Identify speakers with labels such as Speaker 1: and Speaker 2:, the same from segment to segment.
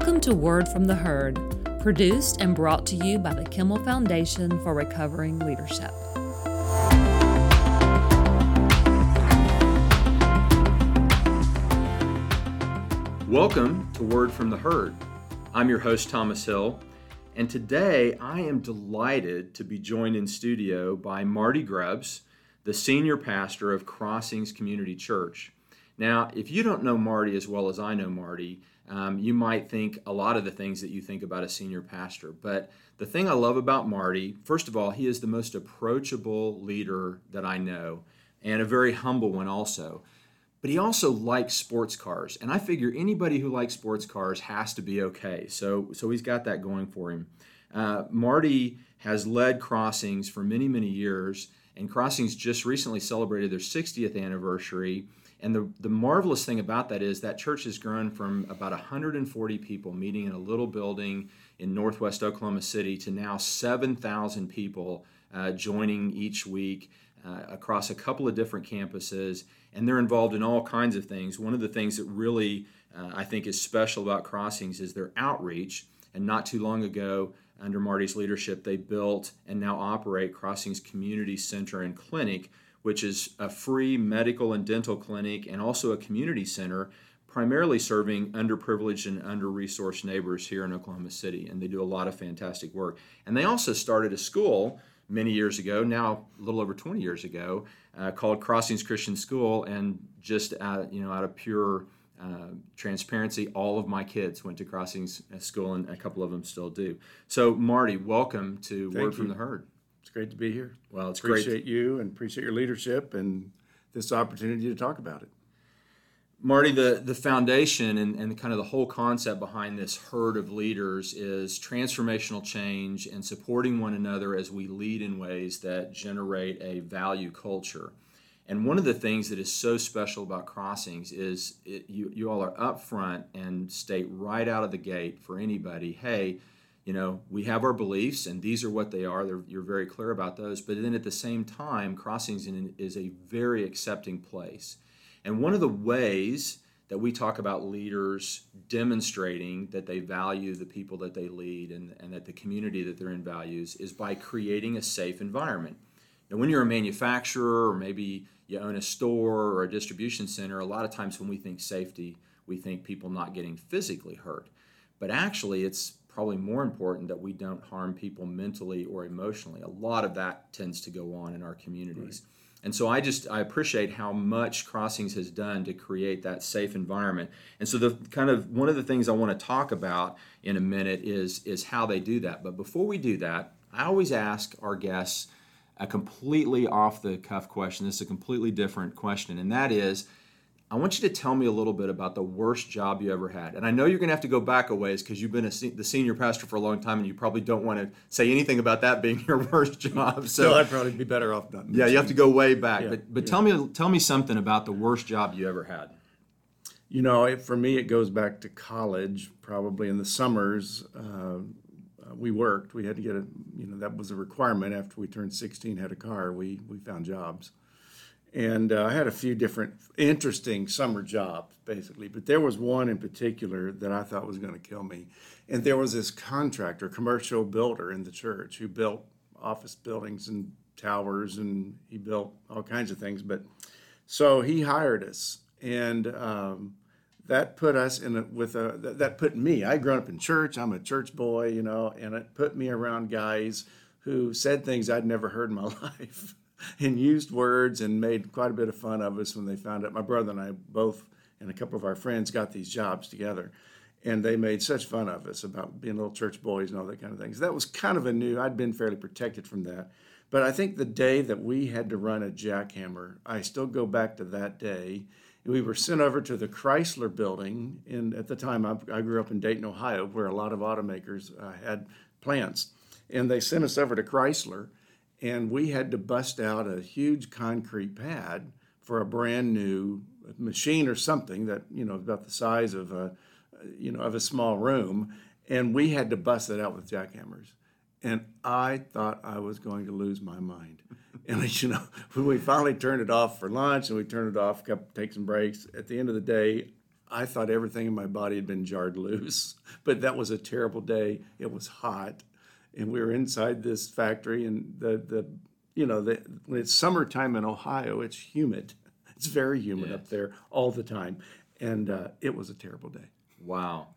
Speaker 1: Welcome to Word from the Herd, produced and brought to you by the Kimmel Foundation for Recovering Leadership.
Speaker 2: Welcome to Word from the Herd. I'm your host, Thomas Hill, and today I am delighted to be joined in studio by Marty Grubbs, the senior pastor of Crossings Community Church. Now, if you don't know Marty as well as I know Marty, um, you might think a lot of the things that you think about a senior pastor. But the thing I love about Marty, first of all, he is the most approachable leader that I know, and a very humble one also. But he also likes sports cars, and I figure anybody who likes sports cars has to be okay. So, so he's got that going for him. Uh, Marty has led Crossings for many, many years, and Crossings just recently celebrated their 60th anniversary. And the, the marvelous thing about that is that church has grown from about 140 people meeting in a little building in northwest Oklahoma City to now 7,000 people uh, joining each week uh, across a couple of different campuses. And they're involved in all kinds of things. One of the things that really uh, I think is special about Crossings is their outreach. And not too long ago, under Marty's leadership, they built and now operate Crossings Community Center and Clinic, which is a free medical and dental clinic and also a community center primarily serving underprivileged and under-resourced neighbors here in Oklahoma City, and they do a lot of fantastic work. And they also started a school many years ago, now a little over 20 years ago, uh, called Crossings Christian School, and just out, you know out of pure uh, transparency, all of my kids went to Crossings School, and a couple of them still do. So, Marty, welcome to
Speaker 3: Thank
Speaker 2: Word
Speaker 3: you.
Speaker 2: from the Herd.
Speaker 3: It's great to be here.
Speaker 2: Well, it's great.
Speaker 3: appreciate
Speaker 2: great.
Speaker 3: you and appreciate your leadership and this opportunity to talk about it.
Speaker 2: Marty, the, the foundation and, and kind of the whole concept behind this herd of leaders is transformational change and supporting one another as we lead in ways that generate a value culture. And one of the things that is so special about Crossings is it, you, you all are upfront and state right out of the gate for anybody, hey, you know, we have our beliefs and these are what they are. They're, you're very clear about those. But then at the same time, Crossings in, is a very accepting place. And one of the ways that we talk about leaders demonstrating that they value the people that they lead and, and that the community that they're in values is by creating a safe environment. Now, when you're a manufacturer or maybe you own a store or a distribution center, a lot of times when we think safety, we think people not getting physically hurt. But actually, it's probably more important that we don't harm people mentally or emotionally. A lot of that tends to go on in our communities. Right. And so I just I appreciate how much Crossings has done to create that safe environment. And so the kind of one of the things I want to talk about in a minute is is how they do that. But before we do that, I always ask our guests a completely off the cuff question. This is a completely different question, and that is I want you to tell me a little bit about the worst job you ever had. And I know you're going to have to go back a ways because you've been a, the senior pastor for a long time and you probably don't want to say anything about that being your worst job.
Speaker 3: So I'd probably be better off not.
Speaker 2: Yeah, you have to go way back. Yeah, but but yeah. tell me tell me something about the worst job you ever had.
Speaker 3: You know, it, for me, it goes back to college. Probably in the summers, uh, we worked. We had to get a you know that was a requirement after we turned 16, had a car. We we found jobs and uh, I had a few different interesting summer jobs, basically. But there was one in particular that I thought was going to kill me. And there was this contractor, commercial builder in the church who built office buildings and towers, and he built all kinds of things. But so he hired us, and um, that put us in a, with a that put me. I grew up in church. I'm a church boy, you know, and it put me around guys who said things I'd never heard in my life and used words and made quite a bit of fun of us when they found out. My brother and I both, and a couple of our friends, got these jobs together. And they made such fun of us about being little church boys and all that kind of things. So that was kind of a new, I'd been fairly protected from that. But I think the day that we had to run a jackhammer, I still go back to that day. We were sent over to the Chrysler building. And at the time, I, I grew up in Dayton, Ohio, where a lot of automakers uh, had plants. And they sent us over to Chrysler and we had to bust out a huge concrete pad for a brand new machine or something that you know about the size of a you know of a small room and we had to bust it out with jackhammers and i thought i was going to lose my mind and you know when we finally turned it off for lunch and we turned it off kept take some breaks at the end of the day I thought everything in my body had been jarred loose. But that was a terrible day. It was hot, and we were inside this factory, and the the you know the, when it's summertime in Ohio, it's humid. It's very humid up there all the time, and uh, it was a terrible day.
Speaker 2: Wow.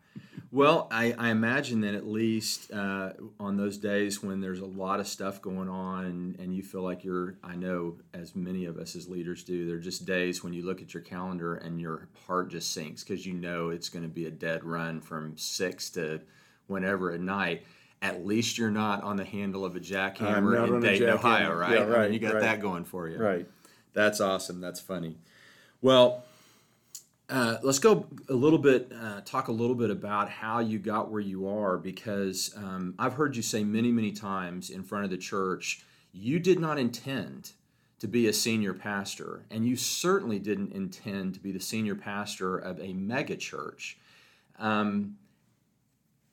Speaker 2: Well, I, I imagine that at least uh, on those days when there's a lot of stuff going on and, and you feel like you're, I know as many of us as leaders do, there are just days when you look at your calendar and your heart just sinks because you know it's going to be a dead run from six to whenever at night. At least you're not on the handle of a jackhammer in Dayton, Ohio, right?
Speaker 3: Yeah,
Speaker 2: I mean, you got
Speaker 3: right.
Speaker 2: that going for you.
Speaker 3: Right.
Speaker 2: That's awesome. That's funny. Well, uh, let's go a little bit, uh, talk a little bit about how you got where you are, because um, I've heard you say many, many times in front of the church, you did not intend to be a senior pastor, and you certainly didn't intend to be the senior pastor of a mega church. Um,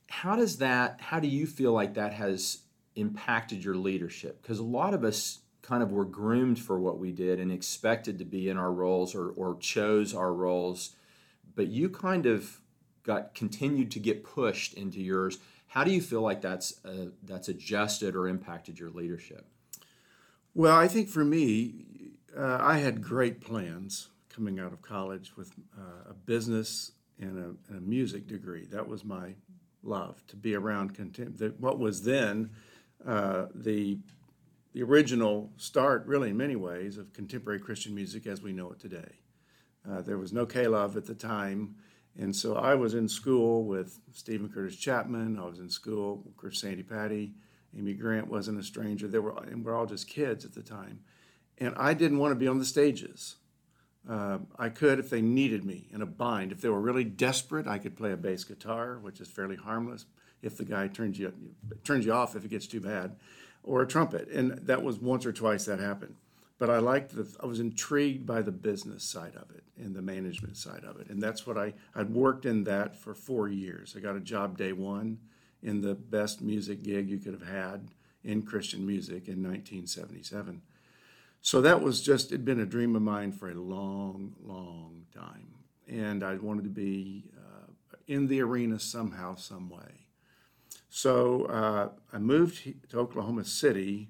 Speaker 2: how does that, how do you feel like that has impacted your leadership? Because a lot of us kind of were groomed for what we did and expected to be in our roles or, or chose our roles, but you kind of got continued to get pushed into yours. How do you feel like that's uh, that's adjusted or impacted your leadership?
Speaker 3: Well, I think for me, uh, I had great plans coming out of college with uh, a business and a, and a music degree. That was my love to be around contem- the, what was then uh, the the original start, really in many ways, of contemporary Christian music as we know it today. Uh, there was no K-Love at the time, and so I was in school with Steven Curtis Chapman. I was in school with Chris Sandi Patty. Amy Grant wasn't a stranger. They were, and we're all just kids at the time. And I didn't want to be on the stages. Uh, I could if they needed me in a bind. If they were really desperate, I could play a bass guitar, which is fairly harmless. If the guy turns you turns you off if it gets too bad, or a trumpet, and that was once or twice that happened. But I liked the. I was intrigued by the business side of it and the management side of it, and that's what I I'd worked in that for four years. I got a job day one in the best music gig you could have had in Christian music in 1977. So that was just, it'd been a dream of mine for a long, long time. And I wanted to be uh, in the arena somehow, some way. So uh, I moved to Oklahoma City,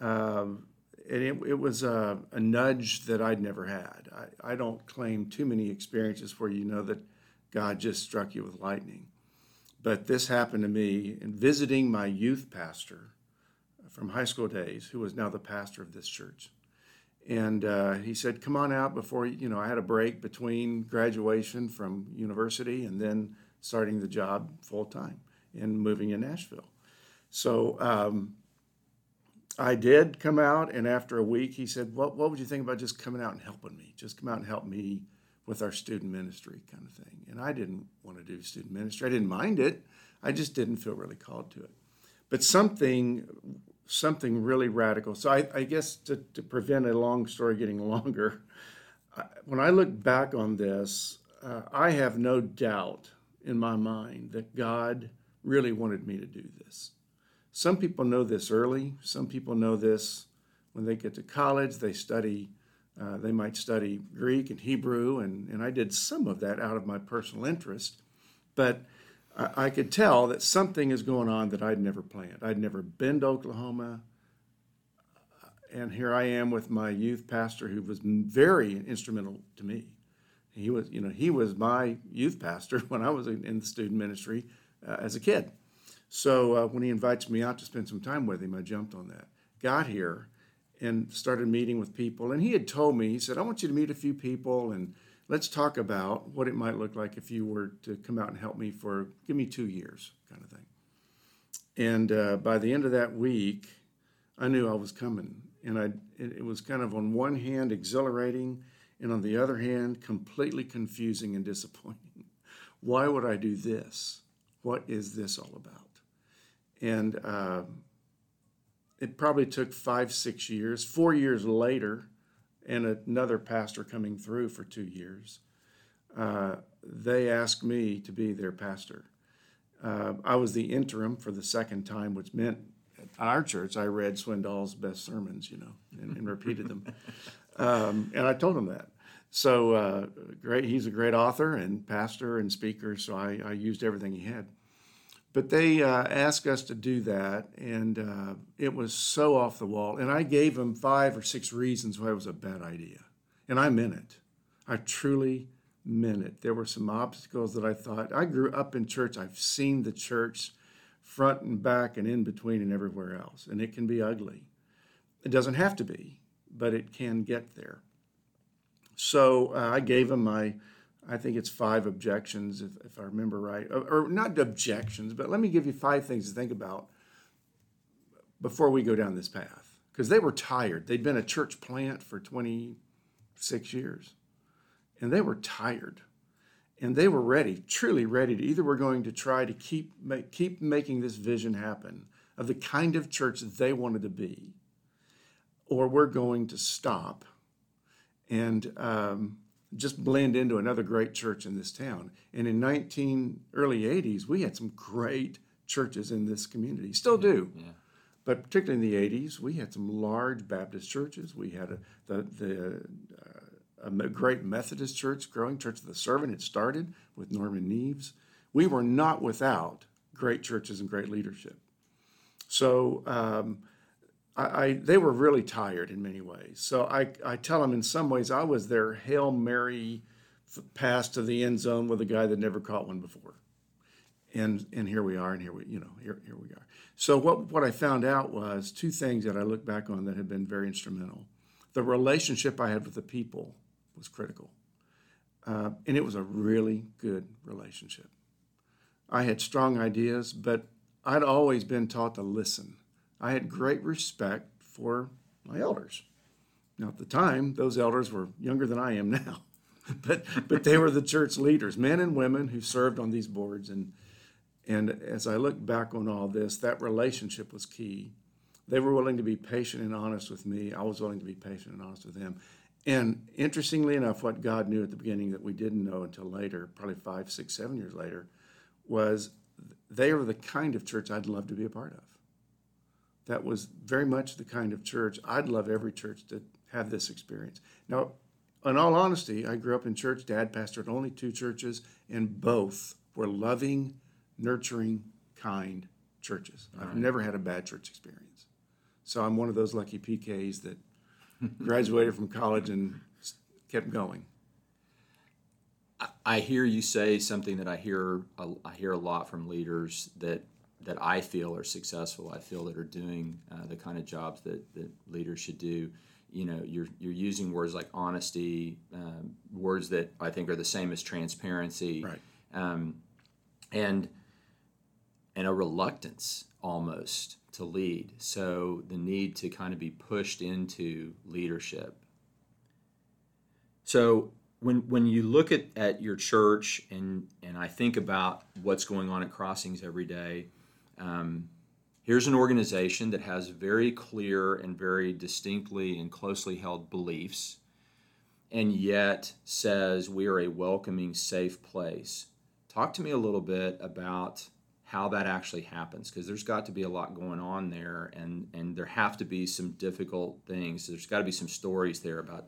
Speaker 3: um, and it, it was a, a nudge that I'd never had. I, I don't claim too many experiences where you know that God just struck you with lightning. But this happened to me in visiting my youth pastor from high school days, who was now the pastor of this church. And uh, he said, Come on out before, you know, I had a break between graduation from university and then starting the job full time and moving in Nashville. So um, I did come out, and after a week, he said, what, what would you think about just coming out and helping me? Just come out and help me with our student ministry kind of thing. And I didn't want to do student ministry. I didn't mind it. I just didn't feel really called to it. But something something really radical. So I, I guess to, to prevent a long story getting longer, I- when I look back on this, uh, I have no doubt in my mind that God really wanted me to do this. Some people know this early. Some people know this when they get to college. They study, uh, they might study Greek and Hebrew, and, and I did some of that out of my personal interest. But I, I could tell that something is going on that I'd never planned. I'd never been to Oklahoma. And here I am with my youth pastor who was very instrumental to me. He was, you know, he was my youth pastor when I was in in the student ministry uh, as a kid. So uh, when he invites me out to spend some time with him, I jumped on that. Got here and started meeting with people. And he had told me, he said, I want you to meet a few people and let's talk about what it might look like if you were to come out and help me for, give me two years kind of thing. And uh, by the end of that week, I knew I was coming. And I, it, it was kind of on one hand exhilarating, and on the other hand, completely confusing and disappointing. Why would I do this? What is this all about? And uh, it probably took five, six years. Four years later, and another pastor coming through for two years, uh, they asked me to be their pastor. Uh, I was the interim for the second time, which meant at our church I read Swindoll's best sermons, you know, and, and repeated them. Um, and I told them that. So uh, great, he's a great author and pastor and speaker. So I, I used everything he had. But they uh, asked us to do that, and uh, it was so off the wall. And I gave them five or six reasons why it was a bad idea, and I meant it. I truly meant it. There were some obstacles that I thought. I grew up in church. I've seen the church front and back and in between and everywhere else, and it can be ugly. It doesn't have to be, but it can get there. So uh, I gave them my I think it's five objections, if, if I remember right, or, or, not objections, but let me give you five things to think about before we go down this path. Because they were tired. They'd been a church plant for 26 years, and they were tired. And they were ready, truly ready to either we're going to try to keep, make, keep making this vision happen of the kind of church they wanted to be, or we're going to stop and um, just blend into another great church in this town. And in 19 early 80s, we had some great churches in this community. Still do. Yeah. But particularly in the 80s, we had some large Baptist churches. We had a, the, the uh, a great Methodist church, growing Church of the Servant It started with Norman Neaves. We were not without great churches and great leadership. So um, I, I, they were really tired in many ways. So I, I tell them in some ways I was their Hail Mary pass to the end zone with a guy that never caught one before. And, and here we are, and here we, you know, here, here we are. So what, what I found out was two things that I look back on that have been very instrumental. The relationship I had with the people was critical. Uh, and it was a really good relationship. I had strong ideas, but I'd always been taught to listen I had great respect for my elders. Now, at the time, those elders were younger than I am now, but but they were the church leaders, men and women who served on these boards. And and as I look back on all this, that relationship was key. They were willing to be patient and honest with me. I was willing to be patient and honest with them. And interestingly enough, what God knew at the beginning that we didn't know until later, probably five, six, seven years later, was they were the kind of church I'd love to be a part of that was very much the kind of church I'd love every church to have this experience. Now, in all honesty, I grew up in church. Dad pastored only two churches, and both were loving, nurturing, kind churches. I've never had a bad church experience. So I'm one of those lucky PKs that graduated from college and kept going.
Speaker 2: I hear you say something that I hear I hear a lot from leaders that that I feel are successful, I feel that are doing uh, the kind of jobs that, that leaders should do. You know, you're, you're using words like honesty, um, words that I think are the same as transparency,
Speaker 3: right.
Speaker 2: um, and and a reluctance almost to lead. So the need to kind of be pushed into leadership. So when when you look at, at your church and and I think about what's going on at Crossings every day, um, here's an organization that has very clear and very distinctly and closely held beliefs, and yet says we are a welcoming, safe place. Talk to me a little bit about how that actually happens because there's got to be a lot going on there and and there have to be some difficult things there's got to be some stories there about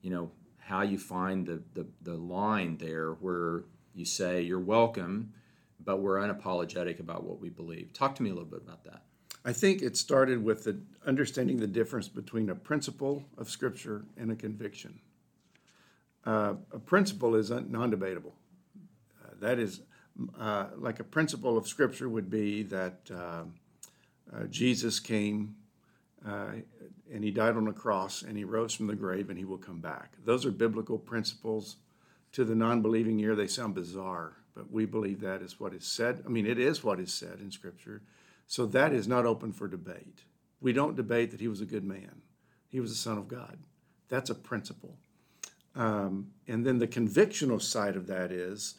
Speaker 2: you know how you find the the, the line there where you say you're welcome but we're unapologetic about what we believe. Talk to me a little bit about that.
Speaker 3: I think it started with the understanding the difference between a principle of Scripture and a conviction. Uh, a principle is non debatable. Uh, that is, uh, like a principle of Scripture would be that uh, uh, Jesus came uh, and he died on a cross and he rose from the grave and he will come back. Those are biblical principles. To the non believing ear, they sound bizarre but we believe that is what is said. I mean, it is what is said in Scripture. So that is not open for debate. We don't debate that he was a good man, he was a son of God. That's a principle. Um, and then the convictional side of that is,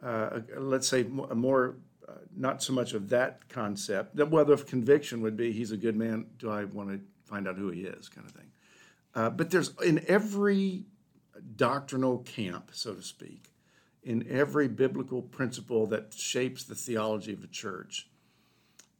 Speaker 3: uh, let's say, a more, uh, not so much of that concept, that whether if conviction would be he's a good man, do I want to find out who he is, kind of thing. Uh, but there's in every doctrinal camp, so to speak, in every biblical principle that shapes the theology of a church.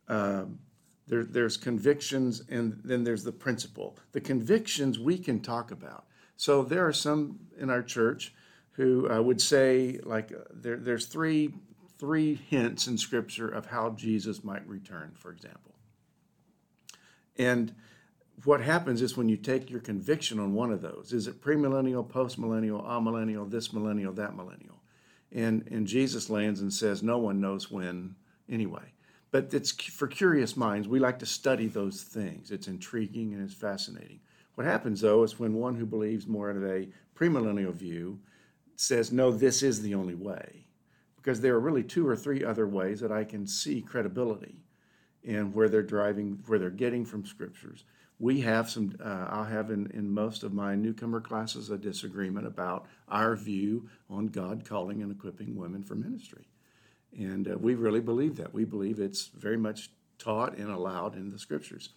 Speaker 3: Um, there, there's convictions and then there's the principle. The convictions we can talk about. So there are some in our church who uh, would say, like, uh, there, there's three three hints in Scripture of how Jesus might return, for example. And what happens is when you take your conviction on one of those, is it premillennial, postmillennial, amillennial, this millennial, that millennial? And, and Jesus lands and says, no one knows when anyway. But it's for curious minds. We like to study those things. It's intriguing and it's fascinating. What happens though is when one who believes more of a premillennial view says, no, this is the only way, because there are really two or three other ways that I can see credibility in where they're driving, where they're getting from scriptures. We have some, uh, I'll have in, in most of my newcomer classes a disagreement about our view on God calling and equipping women for ministry. And uh, we really believe that. We believe it's very much taught and allowed in the scriptures.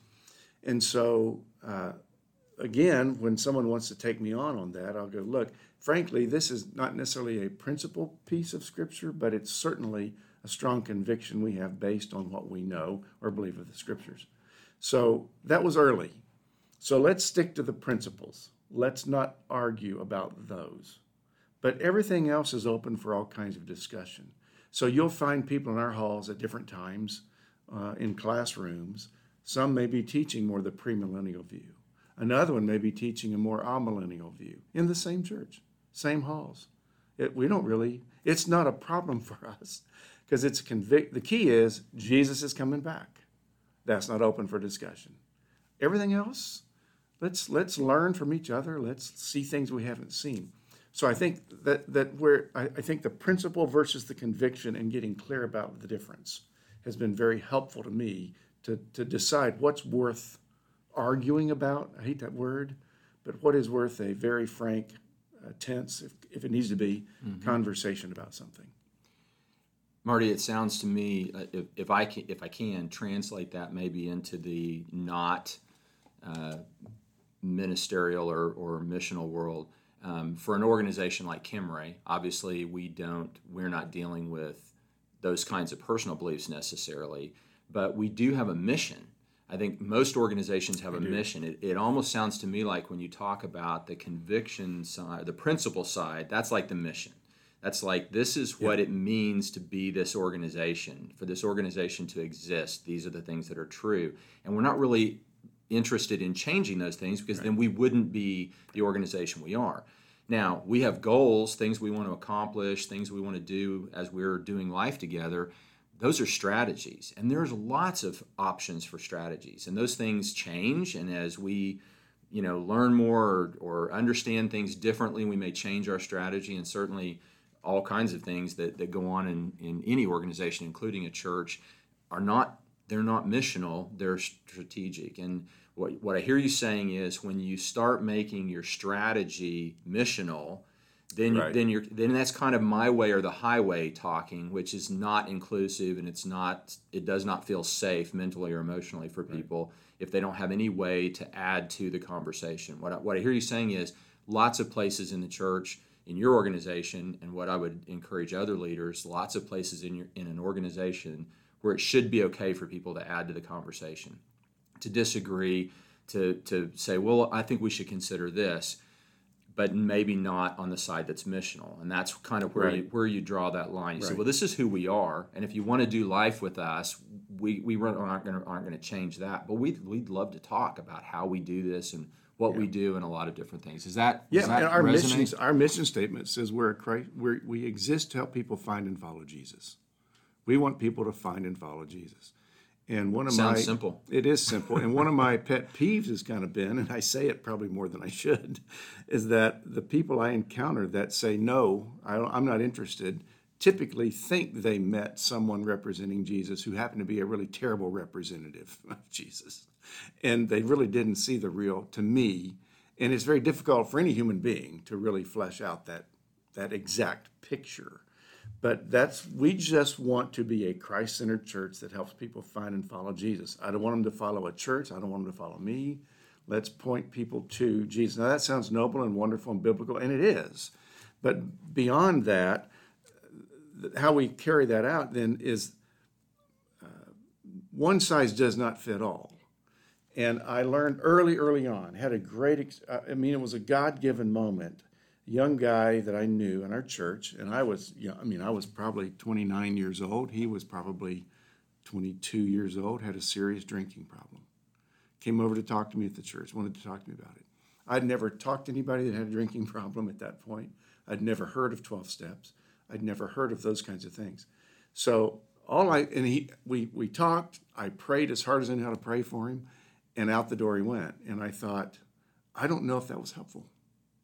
Speaker 3: And so, uh, again, when someone wants to take me on on that, I'll go, look, frankly, this is not necessarily a principal piece of scripture, but it's certainly a strong conviction we have based on what we know or believe of the scriptures. So that was early. So let's stick to the principles. Let's not argue about those. But everything else is open for all kinds of discussion. So you'll find people in our halls at different times uh, in classrooms. Some may be teaching more the premillennial view. Another one may be teaching a more amillennial view in the same church, same halls. It, we don't really, it's not a problem for us because it's convict. The key is Jesus is coming back. That's not open for discussion. Everything else, let's let's learn from each other. Let's see things we haven't seen. So I think that that where I, I think the principle versus the conviction and getting clear about the difference has been very helpful to me to to decide what's worth arguing about. I hate that word, but what is worth a very frank, uh, tense, if, if it needs to be, mm-hmm. conversation about something.
Speaker 2: Marty, it sounds to me uh, if, if I can, if I can translate that maybe into the not uh, ministerial or, or missional world. Um, for an organization like Kimray, obviously we don't we're not dealing with those kinds of personal beliefs necessarily, but we do have a mission. I think most organizations have a mission. It, it almost sounds to me like when you talk about the conviction side, the principle side, that's like the mission that's like this is what yeah. it means to be this organization for this organization to exist. These are the things that are true. And we're not really interested in changing those things because right. then we wouldn't be the organization we are. Now we have goals things we want to accomplish things we want to do as we're doing life together. Those are strategies. And there's lots of options for strategies. And those things change. And as we you know learn more or, or understand things differently we may change our strategy. And certainly all kinds of things that, that go on in, in any organization, including a church, are not they're not missional, they're strategic. And what, what I hear you saying is when you start making your strategy missional, then right. then you're then that's kind of my way or the highway talking, which is not inclusive and it's not it does not feel safe mentally or emotionally for people right. if they don't have any way to add to the conversation. What I, what I hear you saying is lots of places in the church in your organization and what I would encourage other leaders, lots of places in your in an organization where it should be okay for people to add to the conversation, to disagree, to to say, well, I think we should consider this, but maybe not on the side that's missional. And that's kind of where right. you where you draw that line. You right. say, well, this is who we are, and if you want to do life with us, we we aren't going to aren't going to change that. But we we'd, we'd love to talk about how we do this and what yeah. we do and a lot of different things. Is that
Speaker 3: yeah?
Speaker 2: that
Speaker 3: our mission our mission statement says we're a Christ, we're, we exist to help people find and follow Jesus. We want people to find and follow Jesus. And one of
Speaker 2: Sounds
Speaker 3: my
Speaker 2: simple.
Speaker 3: It is simple. and one of my pet peeves has kind of been, and I say it probably more than I should, is that the people I encounter that say no, I I'm not interested typically think they met someone representing Jesus who happened to be a really terrible representative of Jesus. And they really didn't see the real, to me, and it's very difficult for any human being to really flesh out that, that exact picture. But that's, we just want to be a Christ centered church that helps people find and follow Jesus. I don't want them to follow a church, I don't want them to follow me. Let's point people to Jesus. Now, that sounds noble and wonderful and biblical, and it is. But beyond that, how we carry that out then is uh, one size does not fit all. And I learned early, early on, had a great, uh, I mean, it was a God given moment. A young guy that I knew in our church, and I was, you know, I mean, I was probably 29 years old. He was probably 22 years old, had a serious drinking problem. Came over to talk to me at the church, wanted to talk to me about it. I'd never talked to anybody that had a drinking problem at that point. I'd never heard of 12 steps. I'd never heard of those kinds of things. So all I and he we we talked. I prayed as hard as I knew how to pray for him, and out the door he went. And I thought, I don't know if that was helpful.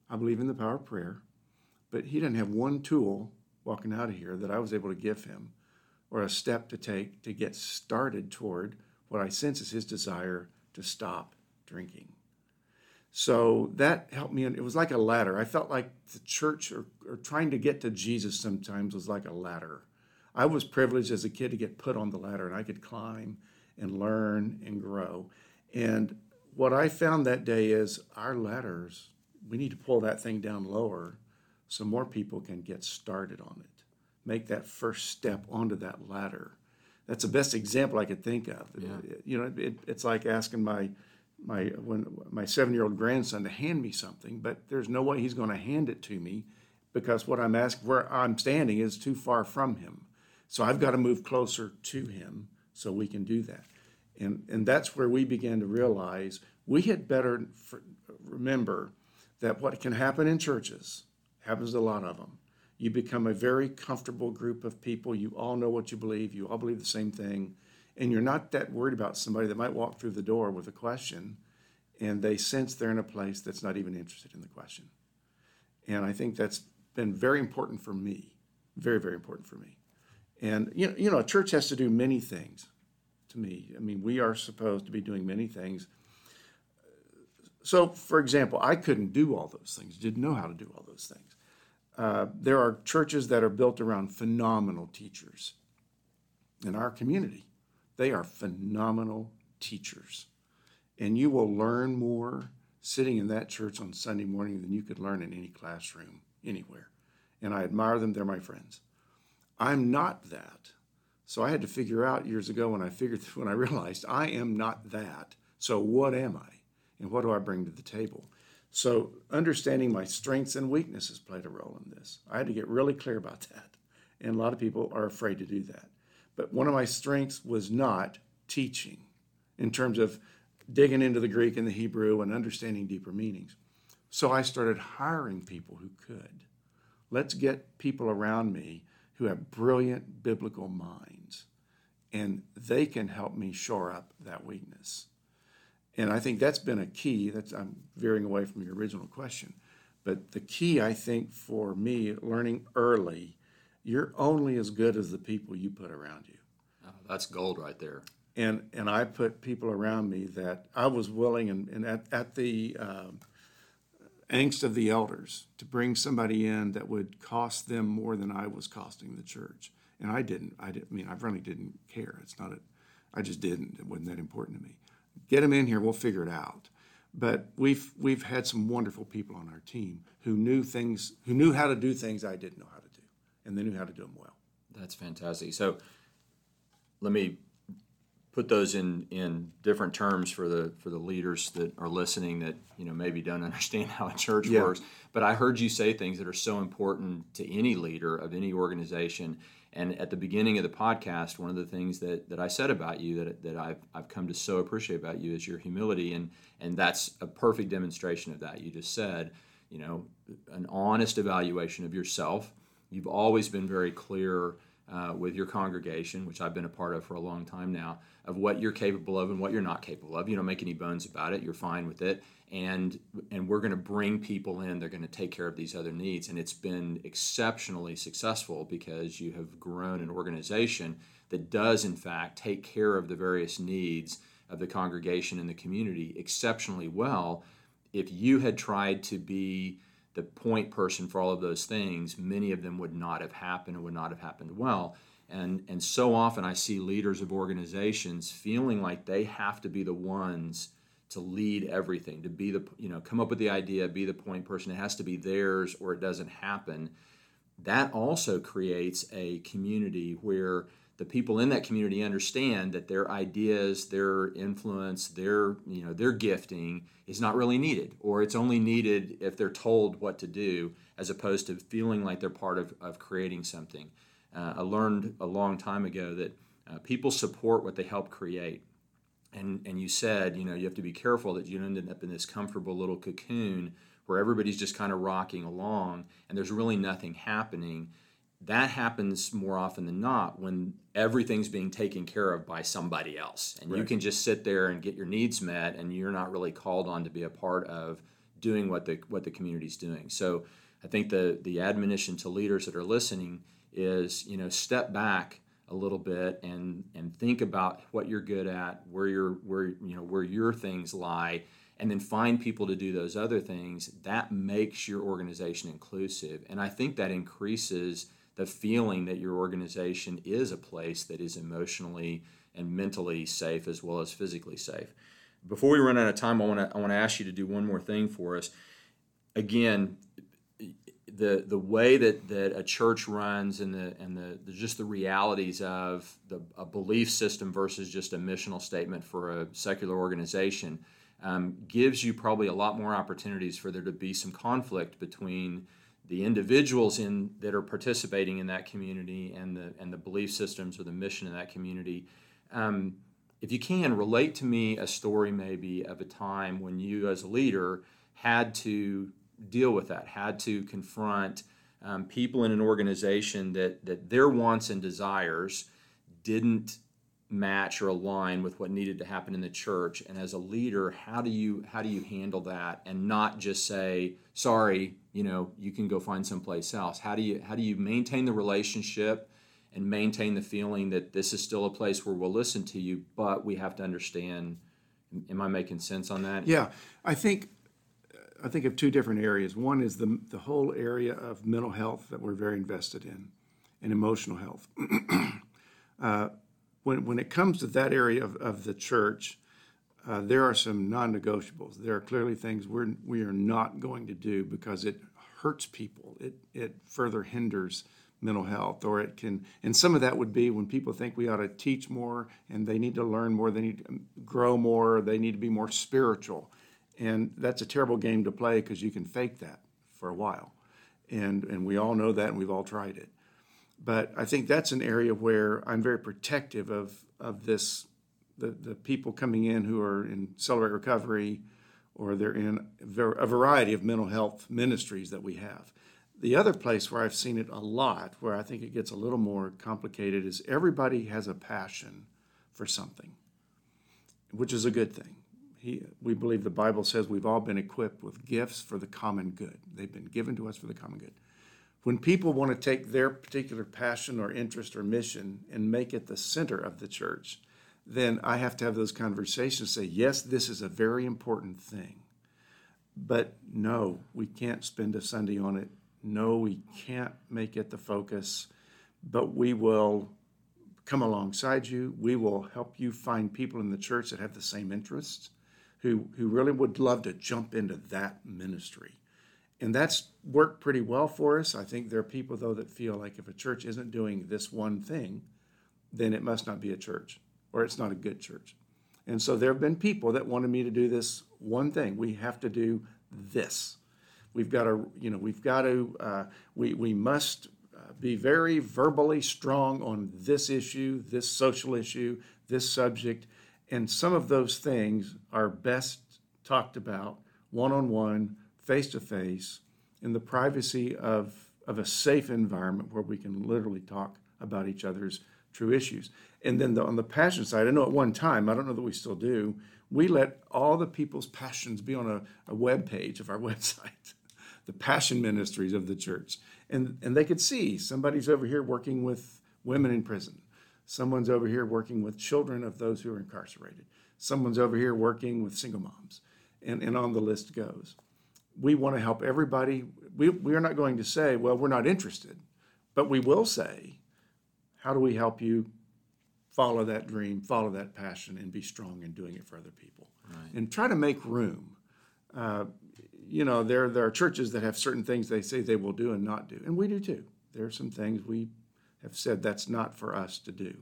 Speaker 3: I believe in the power of prayer, but he didn't have one tool walking out of here that I was able to give him, or a step to take to get started toward what I sense is his desire to stop drinking. So that helped me. It was like a ladder. I felt like the church or, or trying to get to Jesus sometimes was like a ladder. I was privileged as a kid to get put on the ladder and I could climb and learn and grow. And what I found that day is our ladders, we need to pull that thing down lower so more people can get started on it. Make that first step onto that ladder. That's the best example I could think of.
Speaker 2: Yeah.
Speaker 3: You know, it, it's like asking my my when my seven year old grandson to hand me something, but there's no way he's going to hand it to me because what I'm asking where I'm standing is too far from him. So I've got to move closer to him so we can do that. And and that's where we began to realize we had better for, remember that what can happen in churches happens a lot of them. You become a very comfortable group of people. You all know what you believe. You all believe the same thing and you're not that worried about somebody that might walk through the door with a question and they sense they're in a place that's not even interested in the question. And I think that's been very important for me, very, very important for me. And you know, you know, a church has to do many things to me. I mean, we are supposed to be doing many things. So, for example, I couldn't do all those things, didn't know how to do all those things. Uh, there are churches that are built around phenomenal teachers in our community. They are phenomenal teachers. And you will learn more sitting in that church on Sunday morning than you could learn in any classroom anywhere. And I admire them, they're my friends. I'm not that. So I had to figure out years ago when I figured when I realized I am not that. So what am I? And what do I bring to the table? So understanding my strengths and weaknesses played a role in this. I had to get really clear about that. And a lot of people are afraid to do that. But one of my strengths was not teaching in terms of digging into the Greek and the Hebrew and understanding deeper meanings. So I started hiring people who could. Let's get people around me who have brilliant biblical minds, and they can help me shore up that weakness. And I think that's been a key. That's I'm veering away from your original question, but the key I think for me learning early you're only as good as the people you put around you.
Speaker 2: Oh, that's gold right there.
Speaker 3: And and I put people around me that I was willing and, and at, at the um, angst of the elders to bring somebody in that would cost them more than I was costing the church. And I didn't. I didn't I mean I really didn't care. It's not a I just didn't. It wasn't that important to me. Get them in here, we'll figure it out. But we've we've had some wonderful people on our team who knew things who knew how to do things I didn't know how to and they knew how to do them well.
Speaker 2: That's fantastic. So let me put those in in different terms for the for the leaders that are listening that you know maybe don't understand how a church yeah. works but i heard you say things that are so important to any leader of any organization and at the beginning of the podcast one of the things that that i said about you that that i've, I've come to so appreciate about you is your humility and and that's a perfect demonstration of that you just said you know an honest evaluation of yourself You've always been very clear uh, with your congregation, which I've been a part of for a long time now, of what you're capable of and what you're not capable of. You don't make any bones about it. You're fine with it, and and we're going to bring people in. They're going to take care of these other needs, and it's been exceptionally successful because you have grown an organization that does, in fact, take care of the various needs of the congregation and the community exceptionally well. If you had tried to be the point person for all of those things, many of them would not have happened and would not have happened well. And, and so often I see leaders of organizations feeling like they have to be the ones to lead everything, to be the, you know, come up with the idea, be the point person. It has to be theirs or it doesn't happen. That also creates a community where the people in that community understand that their ideas, their influence, their you know their gifting is not really needed, or it's only needed if they're told what to do, as opposed to feeling like they're part of, of creating something. Uh, I learned a long time ago that uh, people support what they help create. And, and you said, you know, you have to be careful that you don't end up in this comfortable little cocoon where everybody's just kind of rocking along and there's really nothing happening that happens more often than not when everything's being taken care of by somebody else. And right. you can just sit there and get your needs met and you're not really called on to be a part of doing what the what the community's doing. So i think the the admonition to leaders that are listening is you know step back a little bit and and think about what you're good at where your where you know where your things lie and then find people to do those other things that makes your organization inclusive. And i think that increases the feeling that your organization is a place that is emotionally and mentally safe as well as physically safe. Before we run out of time, I want to I want to ask you to do one more thing for us. Again, the the way that, that a church runs and the and the, the just the realities of the a belief system versus just a missional statement for a secular organization um, gives you probably a lot more opportunities for there to be some conflict between the individuals in that are participating in that community and the and the belief systems or the mission of that community. Um, if you can relate to me a story maybe of a time when you as a leader had to deal with that, had to confront um, people in an organization that that their wants and desires didn't match or align with what needed to happen in the church. And as a leader how do you how do you handle that and not just say sorry you know you can go find someplace else. How do you how do you maintain the relationship and maintain the feeling that this is still a place where we'll listen to you but we have to understand? Am i making sense on that?
Speaker 3: Yeah. I think i think of two different areas. One is the the whole area of mental health that we're very invested in and emotional health. Uh, when, when it comes to that area of, of the church, uh, there are some non-negotiables. There are clearly things we're we are not going to do because it hurts people. It it further hinders mental health, or it can. And some of that would be when people think we ought to teach more and they need to learn more, they need to grow more, they need to be more spiritual, and that's a terrible game to play because you can fake that for a while, and and we all know that, and we've all tried it. But I think that's an area where I'm very protective of, of this, the, the people coming in who are in Celebrate Recovery or they're in a variety of mental health ministries that we have. The other place where I've seen it a lot, where I think it gets a little more complicated, is everybody has a passion for something, which is a good thing. He, we believe the Bible says we've all been equipped with gifts for the common good. They've been given to us for the common good when people want to take their particular passion or interest or mission and make it the center of the church, then I have to have those conversations say, yes, this is a very important thing. But no, we can't spend a Sunday on it. No, we can't make it the focus. But we will come alongside you. We will help you find people in the church that have the same interests, who, who really would love to jump into that ministry and that's worked pretty well for us. I think there are people, though, that feel like if a church isn't doing this one thing, then it must not be a church or it's not a good church. And so there have been people that wanted me to do this one thing. We have to do this. We've got to, you know, we've got to, uh, we, we must uh, be very verbally strong on this issue, this social issue, this subject. And some of those things are best talked about one on one face to face in the privacy of, of a safe environment where we can literally talk about each other's true issues. And then the, on the passion side, I know at one time, I don't know that we still do, we let all the people's passions be on a, a web page of our website, the passion ministries of the church. And, and they could see somebody's over here working with women in prison. Someone's over here working with children of those who are incarcerated. Someone's over here working with single moms. And, and on the list goes we want to help everybody. We, we are not going to say, well, we're not interested, but we will say, how do we help you follow that dream, follow that passion, and be strong in doing it for other people? Right. And try to make room. Uh, you know, there, there are churches that have certain things they say they will do and not do, and we do too. There are some things we have said that's not for us to do.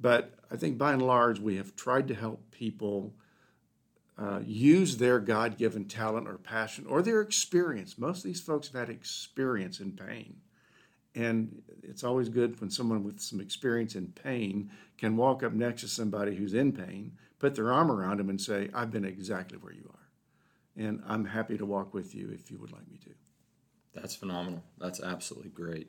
Speaker 3: But I think by and large, we have tried to help people uh, use their God given talent or passion or their experience. Most of these folks have had experience in pain. And it's always good when someone with some experience in pain can walk up next to somebody who's in pain, put their arm around them, and say, I've been exactly where you are. And I'm happy to walk with you if you would like me to.
Speaker 2: That's phenomenal. That's absolutely great.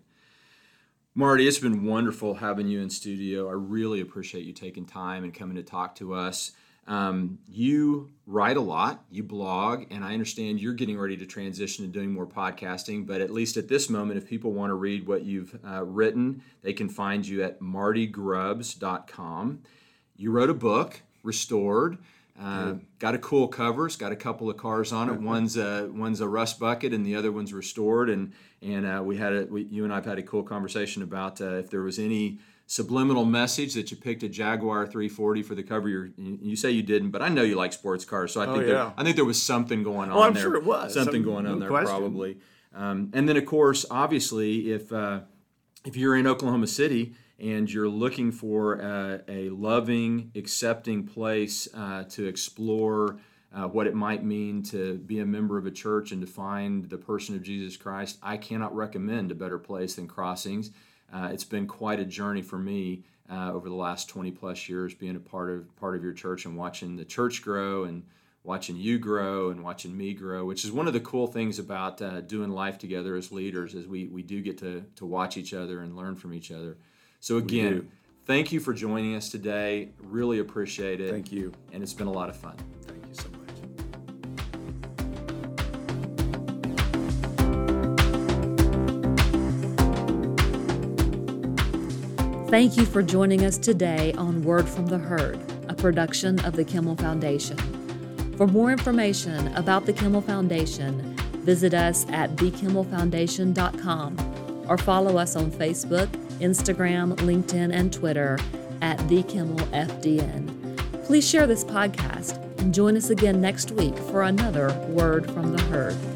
Speaker 2: Marty, it's been wonderful having you in studio. I really appreciate you taking time and coming to talk to us. Um, you write a lot, you blog, and I understand you're getting ready to transition to doing more podcasting. But at least at this moment, if people want to read what you've uh, written, they can find you at martygrubbs.com. You wrote a book, Restored. Uh, got a cool cover. It's got a couple of cars on it. One's a one's a rust bucket, and the other one's restored. And and uh, we had a we, you and I've had a cool conversation about uh, if there was any subliminal message that you picked a Jaguar 340 for the cover. you you say you didn't, but I know you like sports cars, so I think oh, yeah. there, I think there was something going on
Speaker 3: oh, I'm
Speaker 2: there.
Speaker 3: sure it was
Speaker 2: something Some, going on no there question. probably. Um, and then of course, obviously, if uh, if you're in Oklahoma City and you're looking for a, a loving, accepting place uh, to explore. Uh, what it might mean to be a member of a church and to find the person of Jesus Christ, I cannot recommend a better place than Crossings uh, it's been quite a journey for me uh, over the last 20 plus years being a part of part of your church and watching the church grow and watching you grow and watching me grow which is one of the cool things about uh, doing life together as leaders is we, we do get to, to watch each other and learn from each other. So again thank you for joining us today. Really appreciate it.
Speaker 3: Thank you.
Speaker 2: And it's been a lot of fun
Speaker 1: Thank you for joining us today on Word from the Herd, a production of the Kimmel Foundation. For more information about the Kimmel Foundation, visit us at thekimmelfoundation.com or follow us on Facebook, Instagram, LinkedIn, and Twitter at thekimmelfdn. Please share this podcast and join us again next week for another Word from the Herd.